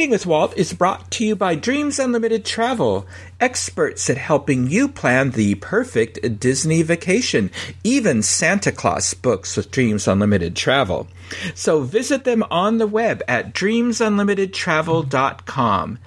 Connecting with Walt is brought to you by Dreams Unlimited Travel, experts at helping you plan the perfect Disney vacation. Even Santa Claus books with Dreams Unlimited Travel. So visit them on the web at dreamsunlimitedtravel.com.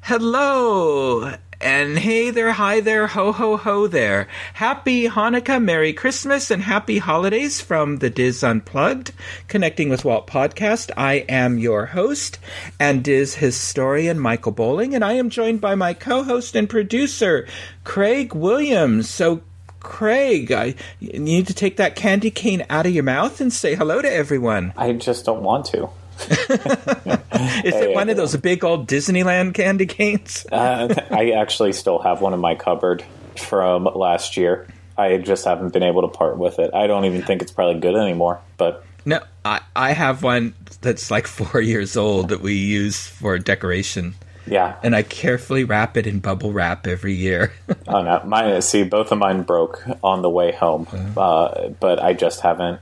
Hello, and hey there, hi there, ho ho ho there. Happy Hanukkah, Merry Christmas, and Happy Holidays from the DIS Unplugged, Connecting with Walt podcast. I am your host and DIS historian Michael Bowling, and I am joined by my co host and producer, Craig Williams. So, Craig, I, you need to take that candy cane out of your mouth and say hello to everyone. I just don't want to. Is it one of those big old Disneyland candy canes? uh, I actually still have one in my cupboard from last year. I just haven't been able to part with it. I don't even think it's probably good anymore. But no, I, I have one that's like four years old that we use for decoration. Yeah, and I carefully wrap it in bubble wrap every year. oh no, mine. See, both of mine broke on the way home, uh-huh. uh, but I just haven't.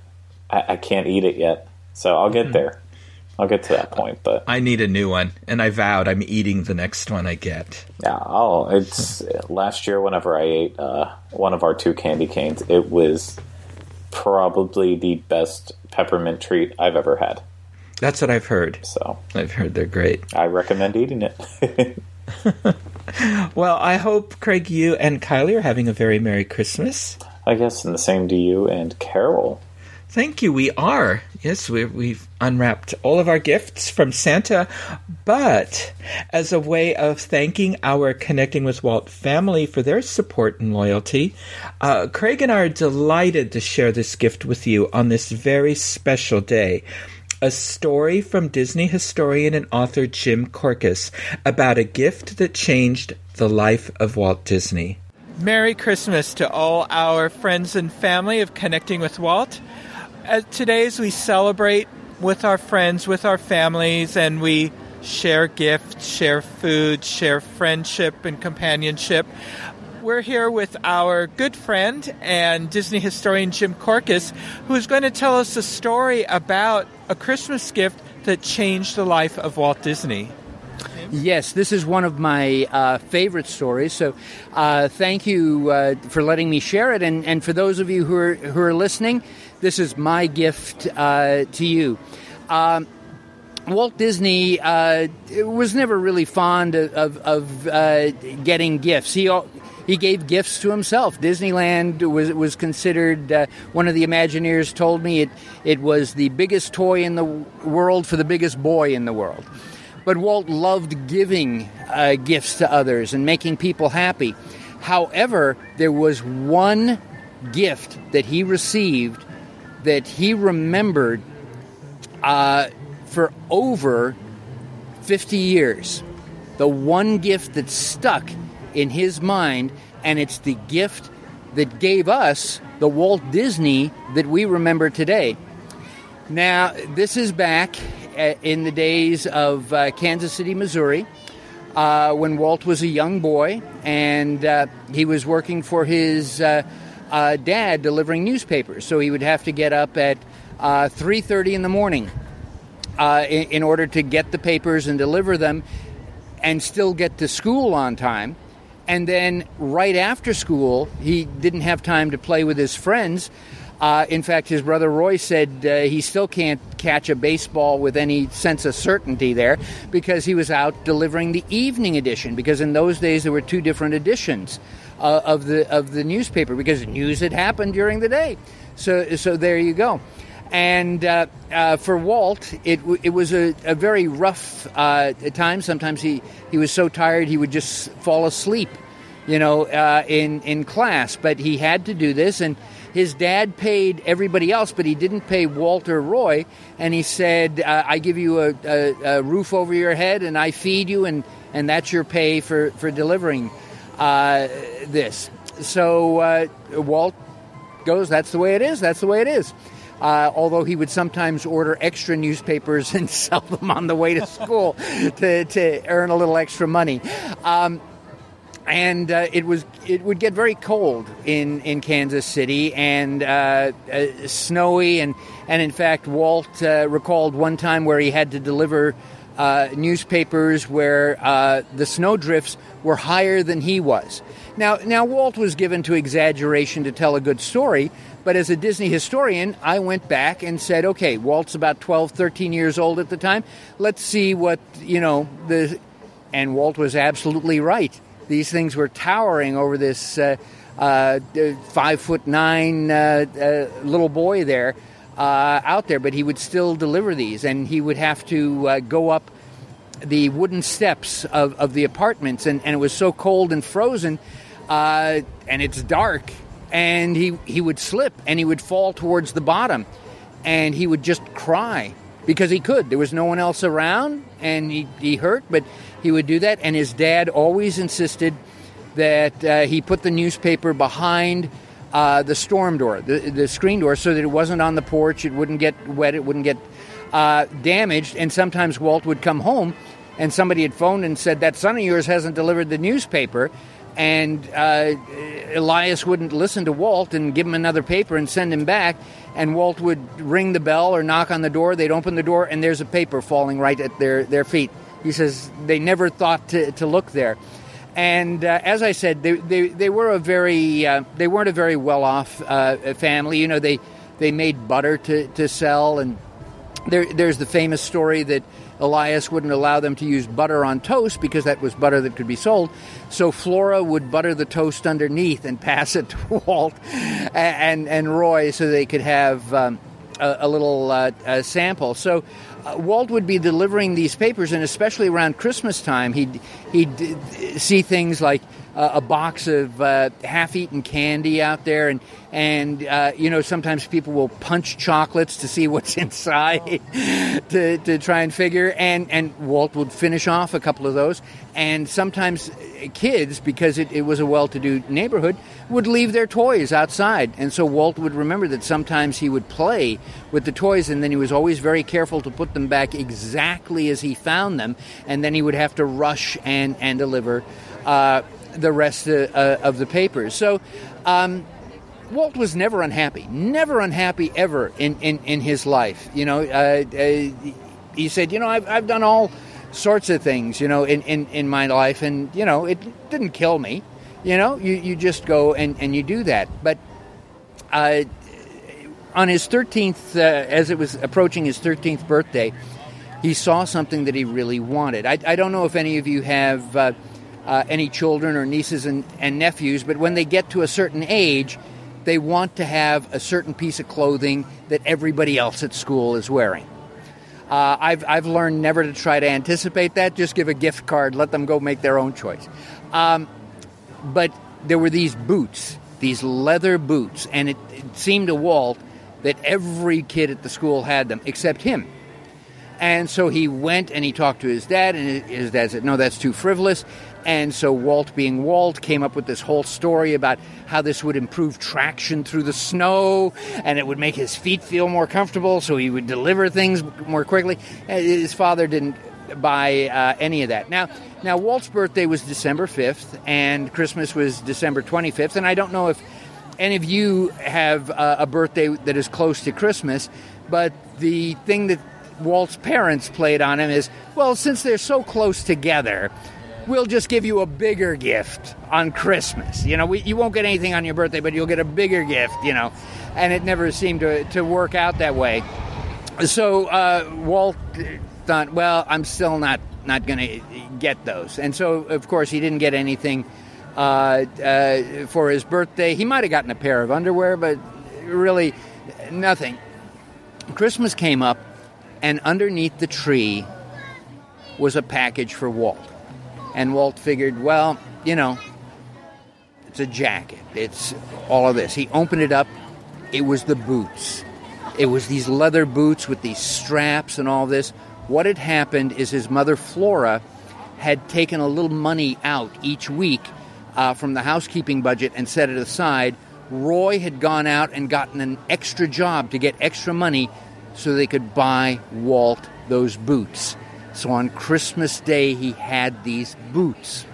I, I, can't eat it yet, so I'll get mm-hmm. there. I'll get to that point, but I need a new one, and I vowed I'm eating the next one I get. Yeah, oh, it's last year. Whenever I ate uh, one of our two candy canes, it was probably the best peppermint treat I've ever had. That's what I've heard. So I've heard they're great. I recommend eating it. well, I hope Craig, you and Kylie are having a very merry Christmas. I guess, and the same to you and Carol. Thank you. We are. Yes, we, we've unwrapped all of our gifts from Santa, but as a way of thanking our Connecting with Walt family for their support and loyalty, uh, Craig and I are delighted to share this gift with you on this very special day. A story from Disney historian and author Jim Korkis about a gift that changed the life of Walt Disney. Merry Christmas to all our friends and family of Connecting with Walt today, as we celebrate with our friends, with our families, and we share gifts, share food, share friendship and companionship. We're here with our good friend and Disney historian Jim Korkis, who's going to tell us a story about a Christmas gift that changed the life of Walt Disney. Yes, this is one of my uh, favorite stories. So, uh, thank you uh, for letting me share it. And, and for those of you who are, who are listening, this is my gift uh, to you. Um, Walt Disney uh, was never really fond of, of, uh, getting gifts. He he gave gifts to himself. Disneyland was was considered. Uh, one of the Imagineers told me it it was the biggest toy in the world for the biggest boy in the world. But Walt loved giving uh, gifts to others and making people happy. However, there was one gift that he received that he remembered uh, for over 50 years. The one gift that stuck in his mind, and it's the gift that gave us the Walt Disney that we remember today. Now, this is back uh, in the days of uh, Kansas City, Missouri, uh, when Walt was a young boy and uh, he was working for his uh, uh, dad delivering newspapers. So he would have to get up at uh, 3:30 in the morning uh, in, in, order to get the papers and deliver them, and still get to school on time. And then right after school, he didn't have time to play with his friends. Uh, in fact, his brother Roy said uh, he still can't catch a baseball with any sense of certainty there because he was out delivering the evening edition. Because in those days, there were two different editions uh, of the of the newspaper because news had happened during the day. So so there you go. And uh, uh, for Walt, it it was a, a very rough uh, time. Sometimes he, he was so tired he would just fall asleep, you know, in in class. But he had to do this, and his dad paid everybody else, but he didn't pay Walter Roy. And he said, uh, "I give you a, a, a, roof over your head, and I feed you, and and that's your pay for for delivering." uh, this. So uh, Walt goes, that's the way it is, that's the way it is. Uh, although he would sometimes order extra newspapers and sell them on the way to school to, to earn a little extra money. Um, and uh, it was it would get very cold in, in Kansas City and uh, uh, snowy and and in fact Walt uh, recalled one time where he had to deliver uh, newspapers where uh, the snowdrifts were higher than he was. Now now Walt was given to exaggeration to tell a good story, but as a Disney historian, I went back and said, okay, Walt's about 12, 13 years old at the time. Let's see what you know the and Walt was absolutely right these things were towering over this uh, uh, five foot nine uh, uh little boy there uh, out there, but he would still deliver these, and he would have to go up the wooden steps of, of the apartments, and, and it was so cold and frozen, and it's dark, and he, he would slip and he would fall towards the bottom, and he would just cry because he could. There was no one else around, and he, he hurt, but he would do that. And his dad always insisted that uh, he put the newspaper behind uh, the storm door, the, the screen door, so that it wasn't on the porch, it wouldn't get wet, it wouldn't get uh, damaged. And sometimes Walt would come home, and somebody had phoned and said, That son of yours hasn't delivered the newspaper. And uh, Elias wouldn't listen to Walt and give him another paper and send him back and Walt would ring the bell or knock on the door. They'd open the door, and there's a paper falling right at their, their feet. He says they never thought to, to look there. And uh, as I said, they, they, they were a very uh, they weren't a very well off uh, family. You know, they they made butter to, to sell, and there, there's the famous story that Elias wouldn't allow them to use butter on toast because that was butter that could be sold. So Flora would butter the toast underneath and pass it to Walt and and, and Roy so they could have um, a, a, little uh, a sample. So. Uh, Walt would be delivering these papers, and especially around Christmas time, he'd he'd see things like a box of uh, half-eaten candy out there, and and uh, you know sometimes people will punch chocolates to see what's inside to, to try and figure. And and Walt would finish off a couple of those, and sometimes kids, because it, it was a well-to-do neighborhood, would leave their toys outside, and so Walt would remember that sometimes he would play with the toys, and then he was always very careful to put them back exactly as he found them, and then he would have to rush and and deliver. Uh, the rest of, uh, of the papers. So um, Walt was never unhappy, never unhappy ever in, in, in his life. You know, uh, uh, he said, you know, I've, I've done all sorts of things, you know, in, in, in my life, and, you know, it didn't kill me. You know, you, you just go and, and you do that. But uh, on his 13th, uh, as it was approaching his 13th birthday, he saw something that he really wanted. I, I don't know if any of you have uh, uh, any children or nieces and, and nephews, but when they get to a certain age, they want to have a certain piece of clothing that everybody else at school is wearing. Uh, I've, I've learned never to try to anticipate that. Just give a gift card, let them go make their own choice. Um, but there were these boots, these leather boots, and it, it seemed to Walt that every kid at the school had them except him. And so he went and he talked to his dad, and his dad said, No, that's too frivolous. And so Walt, being Walt, came up with this whole story about how this would improve traction through the snow and it would make his feet feel more comfortable so he would deliver things more quickly. His father didn't buy uh, any of that. Now, now Walt's birthday was December 5th and Christmas was December 25th. And I don't know if any of you have uh, a birthday that is close to Christmas, but the thing that Walt's parents played on him is well, since they're so close together, we'll just give you a bigger gift on Christmas. You know, we, you won't get anything on your birthday, but you'll get a bigger gift, you know. And it never seemed to, to work out that way. So uh, Walt thought, well, I'm still not, not going to get those. And so, of course, he didn't get anything uh, uh, for his birthday. He might have gotten a pair of underwear, but really nothing. Christmas came up, and underneath the tree was a package for Walt. And Walt figured, well, you know, it's a jacket. It's all of this. He opened it up. It was the boots. It was these leather boots with these straps and all this. What had happened is his mother, Flora, had taken a little money out each week uh, from the housekeeping budget and set it aside. Roy had gone out and gotten an extra job to get extra money so they could buy Walt those boots. So on Christmas Day, he had these boots.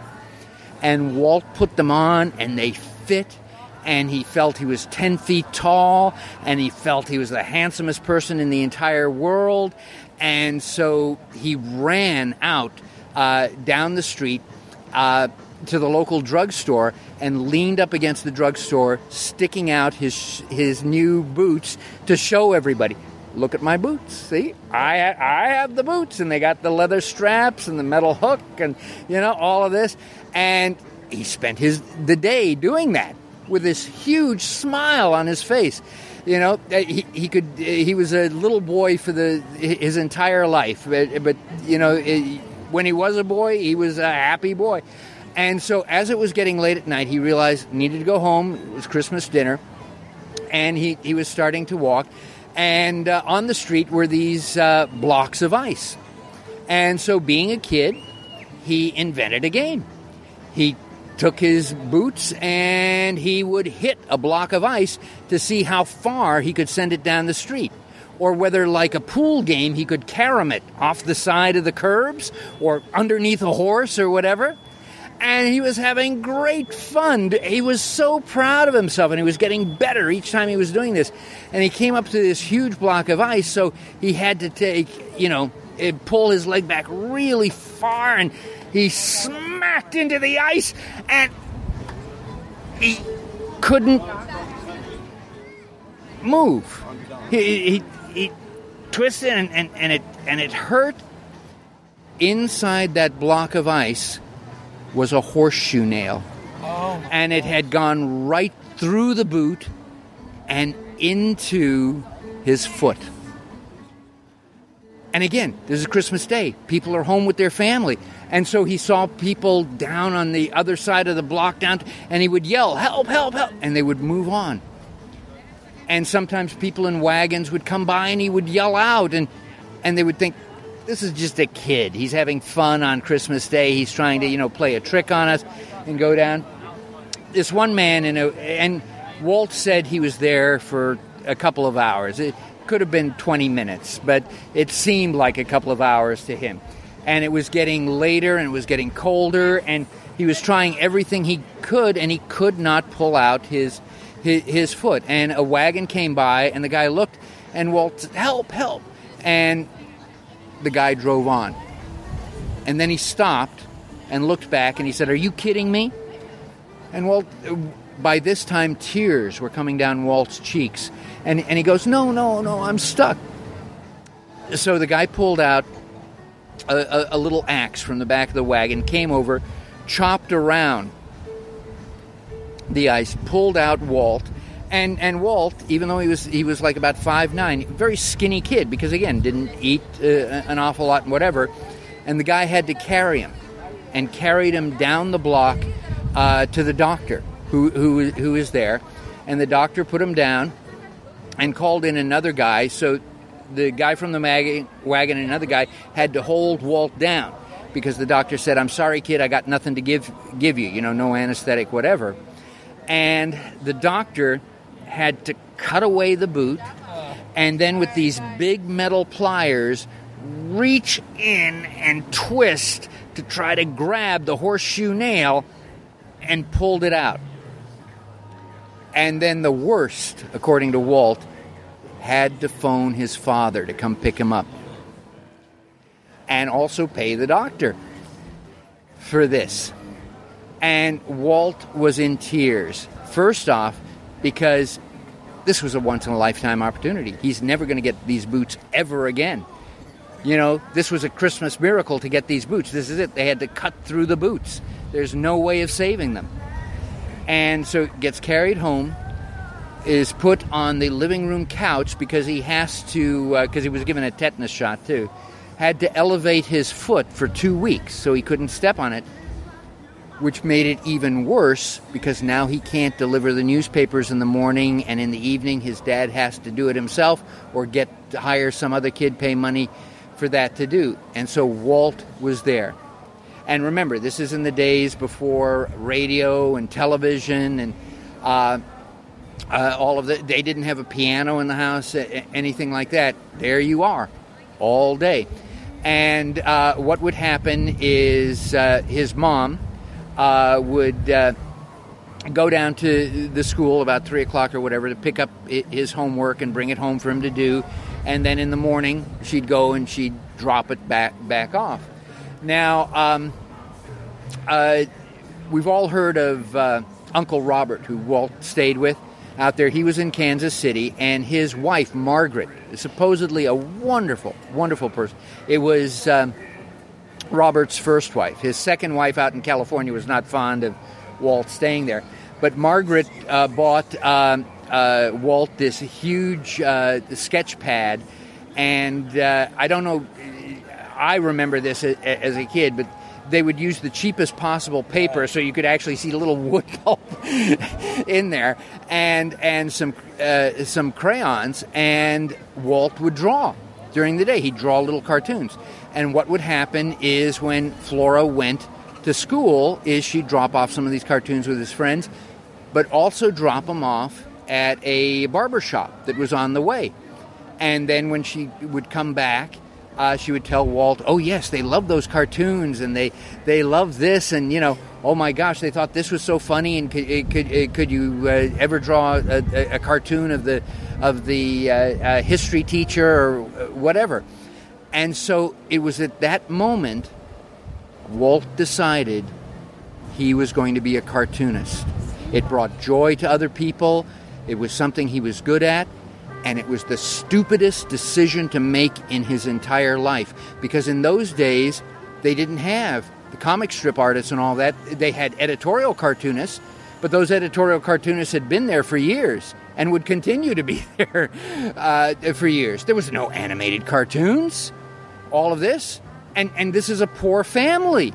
And Walt put them on, and they fit, and he felt he was 10 feet tall, and he felt he was the handsomest person in the entire world. And so he ran out uh, down the street uh, to the local drugstore and leaned up against the drugstore, sticking out his, his new boots to show everybody look at my boots. See, I I have the boots, and they got the leather straps and the metal hook, and you know all of this. And he spent his the day doing that with this huge smile on his face. You know, he, he could he was a little boy for the his entire life, but, but you know when he was a boy, he was a happy boy. And so, as it was getting late at night, he realized he needed to go home. It was Christmas dinner, and he, he was starting to walk and uh, on the street were these uh, blocks of ice. And so, being a kid, he invented a game. He took his boots and he would hit a block of ice to see how far he could send it down the street. Or whether, like a pool game, he could carom it off the side of the curbs or underneath a horse or whatever and he was having great fun. He was so proud of himself, and he was getting better each time he was doing this. And he came up to this huge block of ice, so he had to take, you know, eh, pull his leg back really far, and he smacked into the ice, and he couldn't move. He, he, he twisted, and, and, and it and it hurt. Inside that block of ice was a horseshoe nail. Oh. And it had gone right through the boot and into his foot. And again, this is Christmas Day. People are home with their family. And so he saw people down on the other side of the block down, and he would yell, Help, help, help! And they would move on. And sometimes people in wagons would come by and he would yell out, and, and they would think, this is just a kid. He's having fun on Christmas Day. He's trying to, you know, play a trick on us and go down. This one man, in a, and Walt said he was there for a couple of hours. It could have been 20 minutes, but it seemed like a couple of hours to him. And it was getting later and it was getting colder, and he was trying everything he could, and he could not pull out his, his, his foot. And a wagon came by, and the guy looked, and Walt said, Help, help. And the guy drove on. And then he stopped and looked back and he said, Are you kidding me? And Walt, by this time, tears were coming down Walt's cheeks. And, and he goes, No, no, no, I'm stuck. So the guy pulled out a, a, a little axe from the back of the wagon, came over, chopped around the ice, pulled out Walt, and and Walt, even though he was he was like about five nine, very skinny kid because again didn't eat uh, an awful lot and whatever, and the guy had to carry him, and carried him down the block uh, to the doctor who who who is there, and the doctor put him down, and called in another guy. So the guy from the mag- wagon and another guy had to hold Walt down because the doctor said, "I'm sorry, kid, I got nothing to give give you. You know, no anesthetic, whatever." And the doctor had to cut away the boot and then with these big metal pliers reach in and twist to try to grab the horseshoe nail and pulled it out. And then the worst, according to Walt, had to phone his father to come pick him up and also pay the doctor for this. And Walt was in tears. First off, because this was a once in a lifetime opportunity. He's never going to get these boots ever again. You know, this was a Christmas miracle to get these boots. This is it. They had to cut through the boots. There's no way of saving them. And so it gets carried home, is put on the living room couch because he has to, because uh, he was given a tetanus shot too, had to elevate his foot for two weeks so he couldn't step on it which made it even worse because now he can't deliver the newspapers in the morning and in the evening his dad has to do it himself or get hire some other kid pay money for that to do and so walt was there And remember, this is in the days before radio and television and uh, uh, all of the. They didn't have a piano in the house, anything like that. There you are, all day. And uh, what would happen is uh, his mom uh, would uh, go down to the school about three o'clock or whatever to pick up his homework and bring it home for him to do. And then in the morning, she'd go and she'd drop it back back off. Now, um, uh, we've all heard of uh, Uncle Robert, who Walt stayed with out there. He was in Kansas City, and his wife, Margaret, supposedly a wonderful, wonderful person. It was um, Robert's first wife. His second wife out in California was not fond of Walt staying there. But Margaret uh, bought uh, uh, Walt this huge uh, sketch pad, and uh, I don't know, I remember this as a kid, but they would use the cheapest possible paper so you could actually see little wood pulp in there and and some uh, some crayons and Walt would draw during the day he'd draw little cartoons and what would happen is when Flora went to school is she'd drop off some of these cartoons with his friends but also drop them off at a barber shop that was on the way and then when she would come back uh, she would tell Walt, "Oh yes, they love those cartoons, and they they love this, and you know, oh my gosh, they thought this was so funny, and could could could you uh, ever draw a, a, cartoon of the of the uh, uh, history teacher or whatever?" And so it was at that moment Walt decided he was going to be a cartoonist. It brought joy to other people. It was something he was good at. And it was the stupidest decision to make in his entire life. Because in those days they didn't have the comic strip artists and all that. They had editorial cartoonists but those editorial cartoonists had been there for years and would continue to be there uh, for years. There was no animated cartoons all of this and and this is a poor family.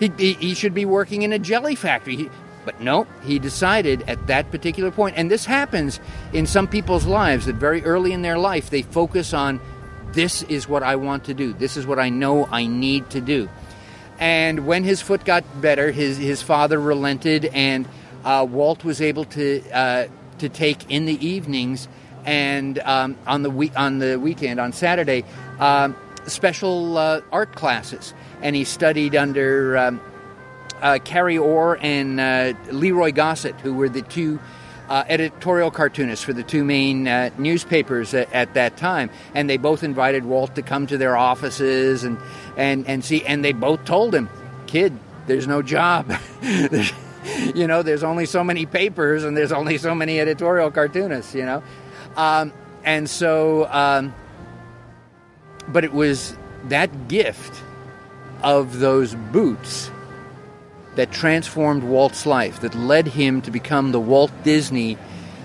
He, he, he should be working in a jelly factory. He, but no, he decided at that particular point, and this happens in some people's lives that very early in their life they focus on this is what I want to do, this is what I know I need to do. And when his foot got better, his, his father relented, and uh, Walt was able to, uh, to take in the evenings and um, on, the week, on the weekend, on Saturday, uh, special uh, art classes. And he studied under. Um, uh, Carey Orr and uh, Leroy Gossett, who were the two uh, editorial cartoonists for the two main uh, newspapers at, at, that time, and they both invited Walt to come to their offices and and and see, and they both told him, "Kid, there's no job." you know, there's only so many papers, and there's only so many editorial cartoonists. You know, um, and so, um, but it was that gift of those boots that transformed Walt's life, that led him to become the Walt Disney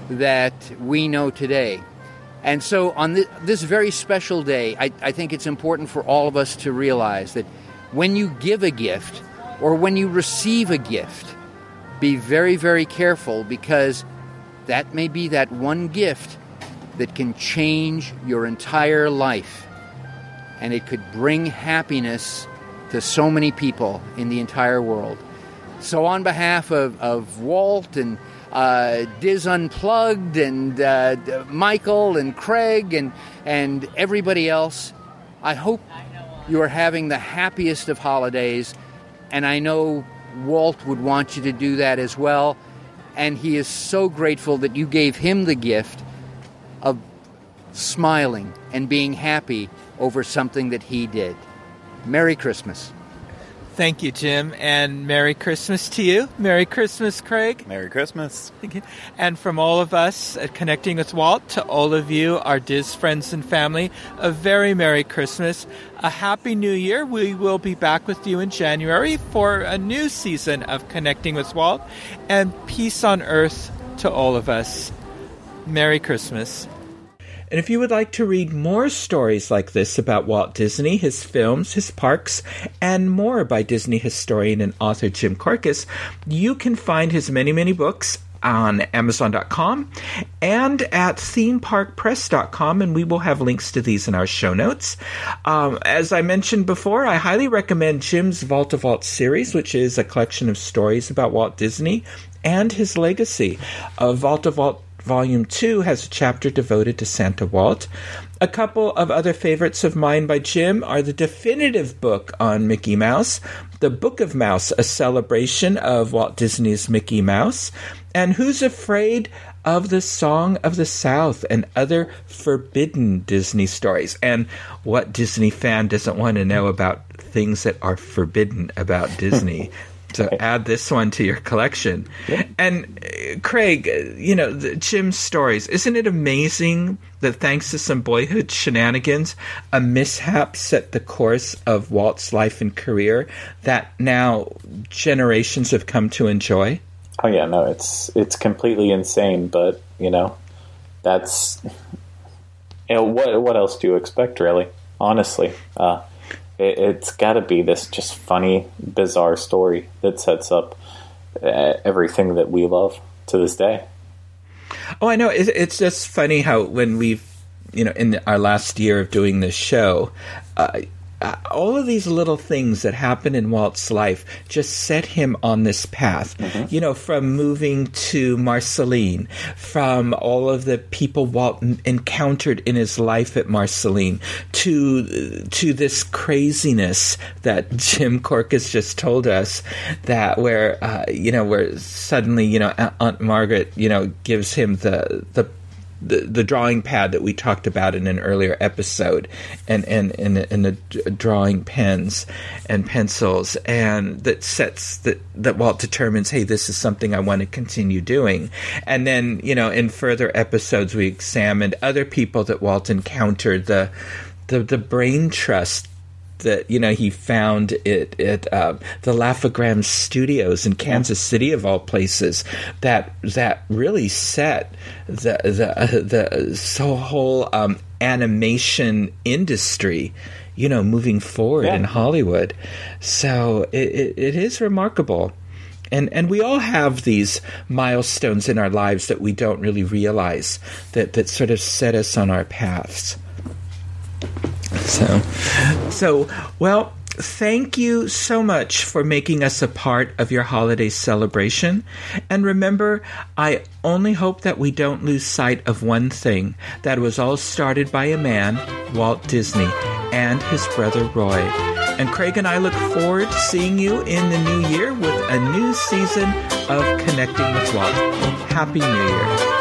that we know today. And so, on this very special day, I, I think it's important for all of us to realize that when you give a gift or when you receive a gift, be very, very careful because that may be that one gift that can change your entire life. And it could bring happiness to so many people in the entire world. So, on behalf of, of Walt and uh, DIS Unplugged and uh, Michael and Craig and, and everybody else, I hope you are having the happiest of holidays. And I know Walt would want you to do that as well. And he is so grateful that you gave him the gift of smiling and being happy over something that he did. Merry Christmas. Thank you, Jim, and Merry Christmas to you. Merry Christmas, Craig. Merry Christmas. And from all of us at Connecting with Walt to all of you, our DIS friends and family, a very Merry Christmas, a Happy New Year. We will be back with you in January for a new season of Connecting with Walt, and peace on earth to all of us. Merry Christmas. And if you would like to read more stories like this about Walt Disney, his films, his parks, and more by Disney historian and author Jim Korkis, you can find his many, many books on Amazon.com and at themeparkpress.com, and we will have links to these in our show notes. Um, as I mentioned before, I highly recommend Jim's Vault of Walt series, which is a collection of stories about Walt Disney and his legacy. Uh, Vault of Walt Volume 2 has a chapter devoted to Santa Walt. A couple of other favorites of mine by Jim are the definitive book on Mickey Mouse, The Book of Mouse, a celebration of Walt Disney's Mickey Mouse, and Who's Afraid of the Song of the South and other forbidden Disney stories. And what Disney fan doesn't want to know about things that are forbidden about Disney? to add this one to your collection. Yeah. And uh, Craig, uh, you know, the, Jim's stories, isn't it amazing that thanks to some boyhood shenanigans, a mishap set the course of Walt's life and career that now generations have come to enjoy? Oh yeah, no, it's it's completely insane, but you know, that's you know, what what else do you expect really? Honestly. Uh, it, it's got to be this just funny, bizarre story that sets up uh, everything that we love to this day. Oh, I know. It's just funny how when we've, you know, in our last year of doing this show, uh, uh, all of these little things that happen in Walt's life just set him on this path. Mm-hmm. You know, from moving to Marceline, from all of the people Walt encountered in his life at Marceline, to to this craziness that Jim Korkis just told us that where uh, you know where suddenly you know Aunt Margaret you know gives him the the the, the drawing pad that we talked about in an earlier episode, and and and, and the drawing pens and pencils, and that sets that that Walt determines, hey, this is something I want to continue doing, and then you know in further episodes we examined other people that Walt encountered the the, the brain trust that you know he found it at uh, the Laugh-O-Gram Studios in Kansas City, of all places, that that really set the the the so whole um, animation industry. You know, moving forward yeah. in Hollywood, so it, it, it is remarkable and and we all have these milestones in our lives that we don't really realize that that sort of set us on our paths. So, so well, thank you so much for making us a part of your holiday celebration. And remember, I only hope that we don't lose sight of one thing that was all started by a man, Walt Disney, and his brother Roy. And Craig and I look forward to seeing you in the new year with a new season of Connecting with Walt. Happy New Year.